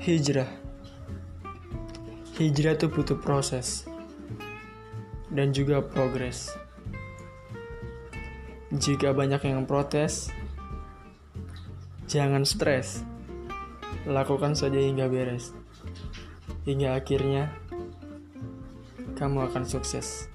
Hijrah Hijrah itu butuh proses dan juga progres. Jika banyak yang protes, jangan stres. Lakukan saja hingga beres. Hingga akhirnya kamu akan sukses.